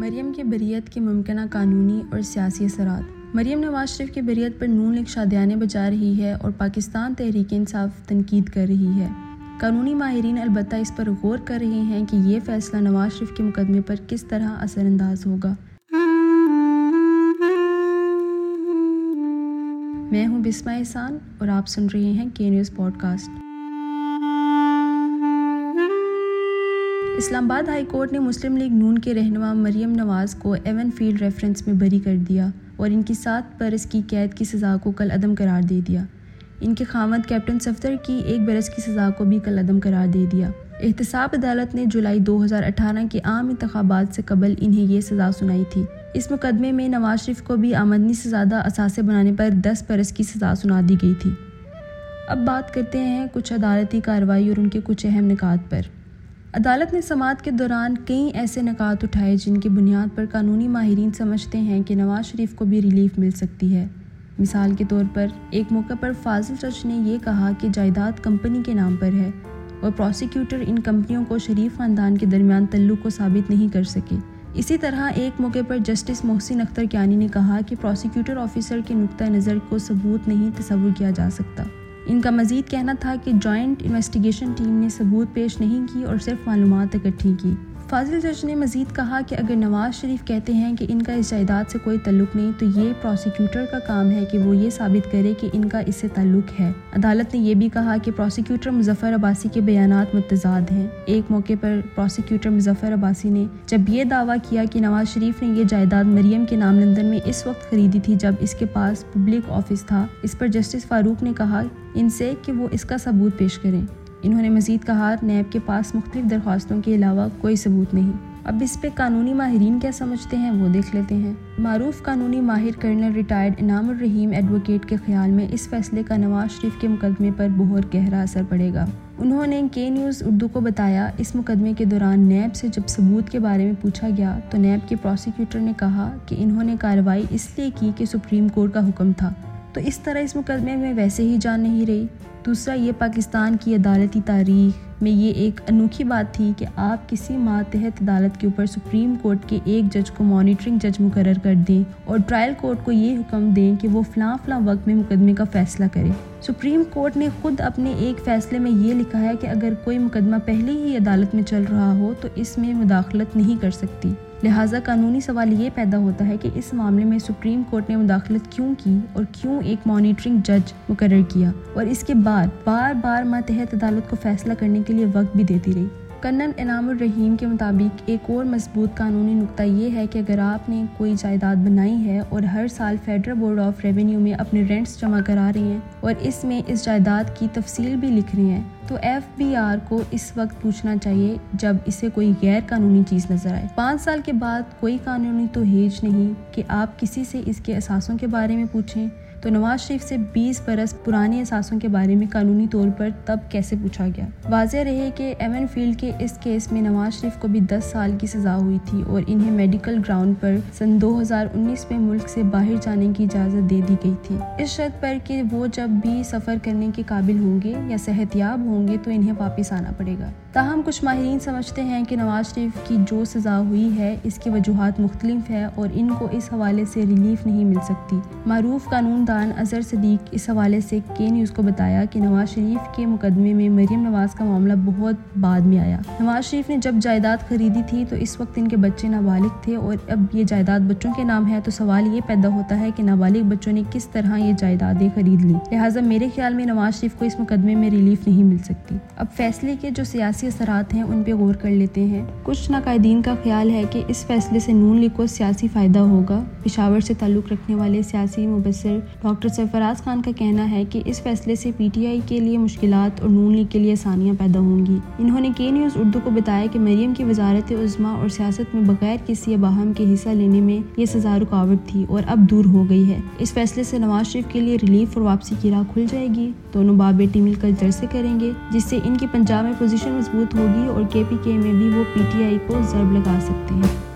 مریم کی بریت کی ممکنہ قانونی اور سیاسی اثرات۔ مریم نواز شریف کی بریت پر نون لیگ شادیانے بجا رہی ہے اور پاکستان تحریک انصاف تنقید کر رہی ہے۔ قانونی ماہرین البتہ اس پر غور کر رہے ہیں کہ یہ فیصلہ نواز شریف کے مقدمے پر کس طرح اثر انداز ہوگا۔ میں ہوں بسمہ احسان اور آپ سن رہے ہیں کے نیوز پوڈ کاسٹ اسلام آباد ہائی کورٹ نے مسلم لیگ نون کے رہنما مریم نواز کو ایون فیلڈ ریفرنس میں بری کر دیا اور ان کی سات برس کی قید کی سزا کو کل عدم قرار دے دیا۔ ان کے خامد کیپٹن صفتر کی ایک برس کی سزا کو بھی کل عدم قرار دے دیا۔ احتساب عدالت نے جولائی دو ہزار اٹھارہ کے عام انتخابات سے قبل انہیں یہ سزا سنائی تھی۔ اس مقدمے میں نواز شریف کو بھی آمدنی سے زیادہ اثاثے بنانے پر دس برس کی سزا سنا دی گئی تھی۔ اب بات کرتے ہیں کچھ عدالتی کارروائی اور ان کے کچھ اہم نکات پر۔ عدالت نے سماعت کے دوران کئی ایسے نکات اٹھائے جن کی بنیاد پر قانونی ماہرین سمجھتے ہیں کہ نواز شریف کو بھی ریلیف مل سکتی ہے۔ مثال کے طور پر، ایک موقع پر فاضل چچ نے یہ کہا کہ جائیداد کمپنی کے نام پر ہے اور پروسیکیوٹر ان کمپنیوں کو شریف خاندان کے درمیان تعلق کو ثابت نہیں کر سکے۔ اسی طرح ایک موقع پر جسٹس محسن اختر کیانی نے کہا کہ پروسیکیوٹر آفیسر کے نقطۂ نظر کو ثبوت نہیں، تصور کیا جا سکتا۔ ان کا مزید کہنا تھا کہ جوائنٹ انویسٹیگیشن ٹیم نے ثبوت پیش نہیں کی اور صرف معلومات اکٹھی کی۔ فاضل جج نے مزید کہا کہ اگر نواز شریف کہتے ہیں کہ ان کا اس جائیداد سے کوئی تعلق نہیں، تو یہ پروسیکیوٹر کا کام ہے کہ وہ یہ ثابت کرے کہ ان کا اس سے تعلق ہے۔ عدالت نے یہ بھی کہا کہ پروسیکیوٹر مظفر عباسی کے بیانات متضاد ہیں۔ ایک موقع پر پروسیکیوٹر مظفر عباسی نے جب یہ دعویٰ کیا کہ نواز شریف نے یہ جائیداد مریم کے نام لندن میں اس وقت خریدی تھی جب اس کے پاس پبلک آفس تھا، اس پر جسٹس فاروق نے کہا ان سے کہ وہ اس کا ثبوت پیش کریں۔ انہوں نے مزید کہا، نیب کے پاس مختلف درخواستوں کے علاوہ کوئی ثبوت نہیں۔ اب اس پہ قانونی ماہرین کیا سمجھتے ہیں، وہ دیکھ لیتے ہیں۔ معروف قانونی ماہر کرنل ریٹائرڈ انعام الرحیم ایڈوکیٹ کے خیال میں اس فیصلے کا نواز شریف کے مقدمے پر بہت گہرا اثر پڑے گا۔ انہوں نے کے نیوز اردو کو بتایا، اس مقدمے کے دوران نیب سے جب ثبوت کے بارے میں پوچھا گیا تو نیب کے پروسیکیوٹر نے کہا کہ انہوں نے کارروائی اس لیے کی کہ سپریم کورٹ کا حکم تھا۔ تو اس طرح اس مقدمے میں ویسے ہی جان نہیں رہی۔ دوسرا یہ پاکستان کی عدالتی تاریخ میں یہ ایک انوکھی بات تھی کہ آپ کسی ماتحت عدالت کے اوپر سپریم کورٹ کے ایک جج کو مانیٹرنگ جج مقرر کر دیں اور ٹرائل کورٹ کو یہ حکم دیں کہ وہ فلاں فلاں وقت میں مقدمے کا فیصلہ کرے۔ سپریم کورٹ نے خود اپنے ایک فیصلے میں یہ لکھا ہے کہ اگر کوئی مقدمہ پہلے ہی عدالت میں چل رہا ہو تو اس میں مداخلت نہیں کر سکتی۔ لہٰذا قانونی سوال یہ پیدا ہوتا ہے کہ اس معاملے میں سپریم کورٹ نے مداخلت کیوں کی اور کیوں ایک مانیٹرنگ جج مقرر کیا اور اس کے بعد بار بار ماتحت عدالت کو فیصلہ کرنے کے لیے وقت بھی دیتی رہی۔ کنن انعام الرحیم کے مطابق ایک اور مضبوط قانونی نقطہ یہ ہے کہ اگر آپ نے کوئی جائیداد بنائی ہے اور ہر سال فیڈرل بورڈ آف ریونیو میں اپنے رینٹس جمع کرا رہے ہیں اور اس میں اس جائیداد کی تفصیل بھی لکھ رہے ہیں، تو ایف بی آر کو اس وقت پوچھنا چاہیے جب اسے کوئی غیر قانونی چیز نظر آئے۔ پانچ سال کے بعد کوئی قانونی تو ہیج نہیں کہ آپ کسی سے اس کے اثاثوں کے بارے میں پوچھیں۔ تو نواز شریف سے بیس برس پرانے احساسوں کے بارے میں قانونی طور پر تب کیسے پوچھا گیا؟ واضح رہے کہ ایون فیلڈ کے اس کیس میں نواز شریف کو بھی دس سال کی سزا ہوئی تھی اور انہیں میڈیکل گراؤنڈ پر سن دو ہزار انیس میں ملک سے باہر جانے کی اجازت دے دی گئی تھی۔ اس شرط پر کہ وہ جب بھی سفر کرنے کے قابل ہوں گے یا صحت یاب ہوں گے تو انہیں واپس آنا پڑے گا۔ تاہم، کچھ ماہرین سمجھتے ہیں کہ نواز شریف کی جو سزا ہوئی ہے، اس کی وجوہات مختلف ہے اور ان کو اس حوالے سے ریلیف نہیں مل سکتی۔ معروف قانون دان اظہر صدیق اس حوالے سے کے نیوز کو بتایا کہ نواز شریف کے مقدمے میں مریم نواز کا معاملہ بہت بعد میں آیا۔ نواز شریف نے جب جائیداد خریدی تھی تو اس وقت ان کے بچے نابالغ تھے اور اب یہ جائیداد بچوں کے نام ہے تو سوال یہ پیدا ہوتا ہے کہ نابالغ بچوں نے کس طرح یہ جائیدادیں خرید لی لہٰذا میرے خیال میں نواز شریف کو اس مقدمے میں ریلیف نہیں مل سکتی۔ اب فیصلے کے جو سیاسی اثرات ہیں ان پہ غور کر لیتے ہیں۔ کچھ ناقائدین کا خیال ہے کہ اس فیصلے سے نون لیگ کو سیاسی فائدہ ہوگا۔ پشاور سے تعلق رکھنے والے سیاسی مبصر ڈاکٹر سرفراز خان کا کہنا ہے کہ اس فیصلے سے پی ٹی آئی کے لیے مشکلات اور نون لیگ کے لیے آسانیاں پیدا ہوں گی۔ انہوں نے کے نیوز اردو کو بتایا کہ مریم کی وزارت عظما اور سیاست میں بغیر کسی اباہم کے حصہ لینے میں یہ سزا رکاوٹ تھی اور اب دور ہو گئی ہے۔ اس فیصلے سے نواز شریف کے لیے ریلیف اور واپسی کی راہ کھل جائے گی۔ دونوں باپ بیٹی مل کر جلسے کریں گے، جس سے ان کی پنجاب میں پوزیشن مضبوط ہوگی اور کے پی کے میں بھی وہ پی ٹی آئی کو ضرب لگا سکتے ہیں۔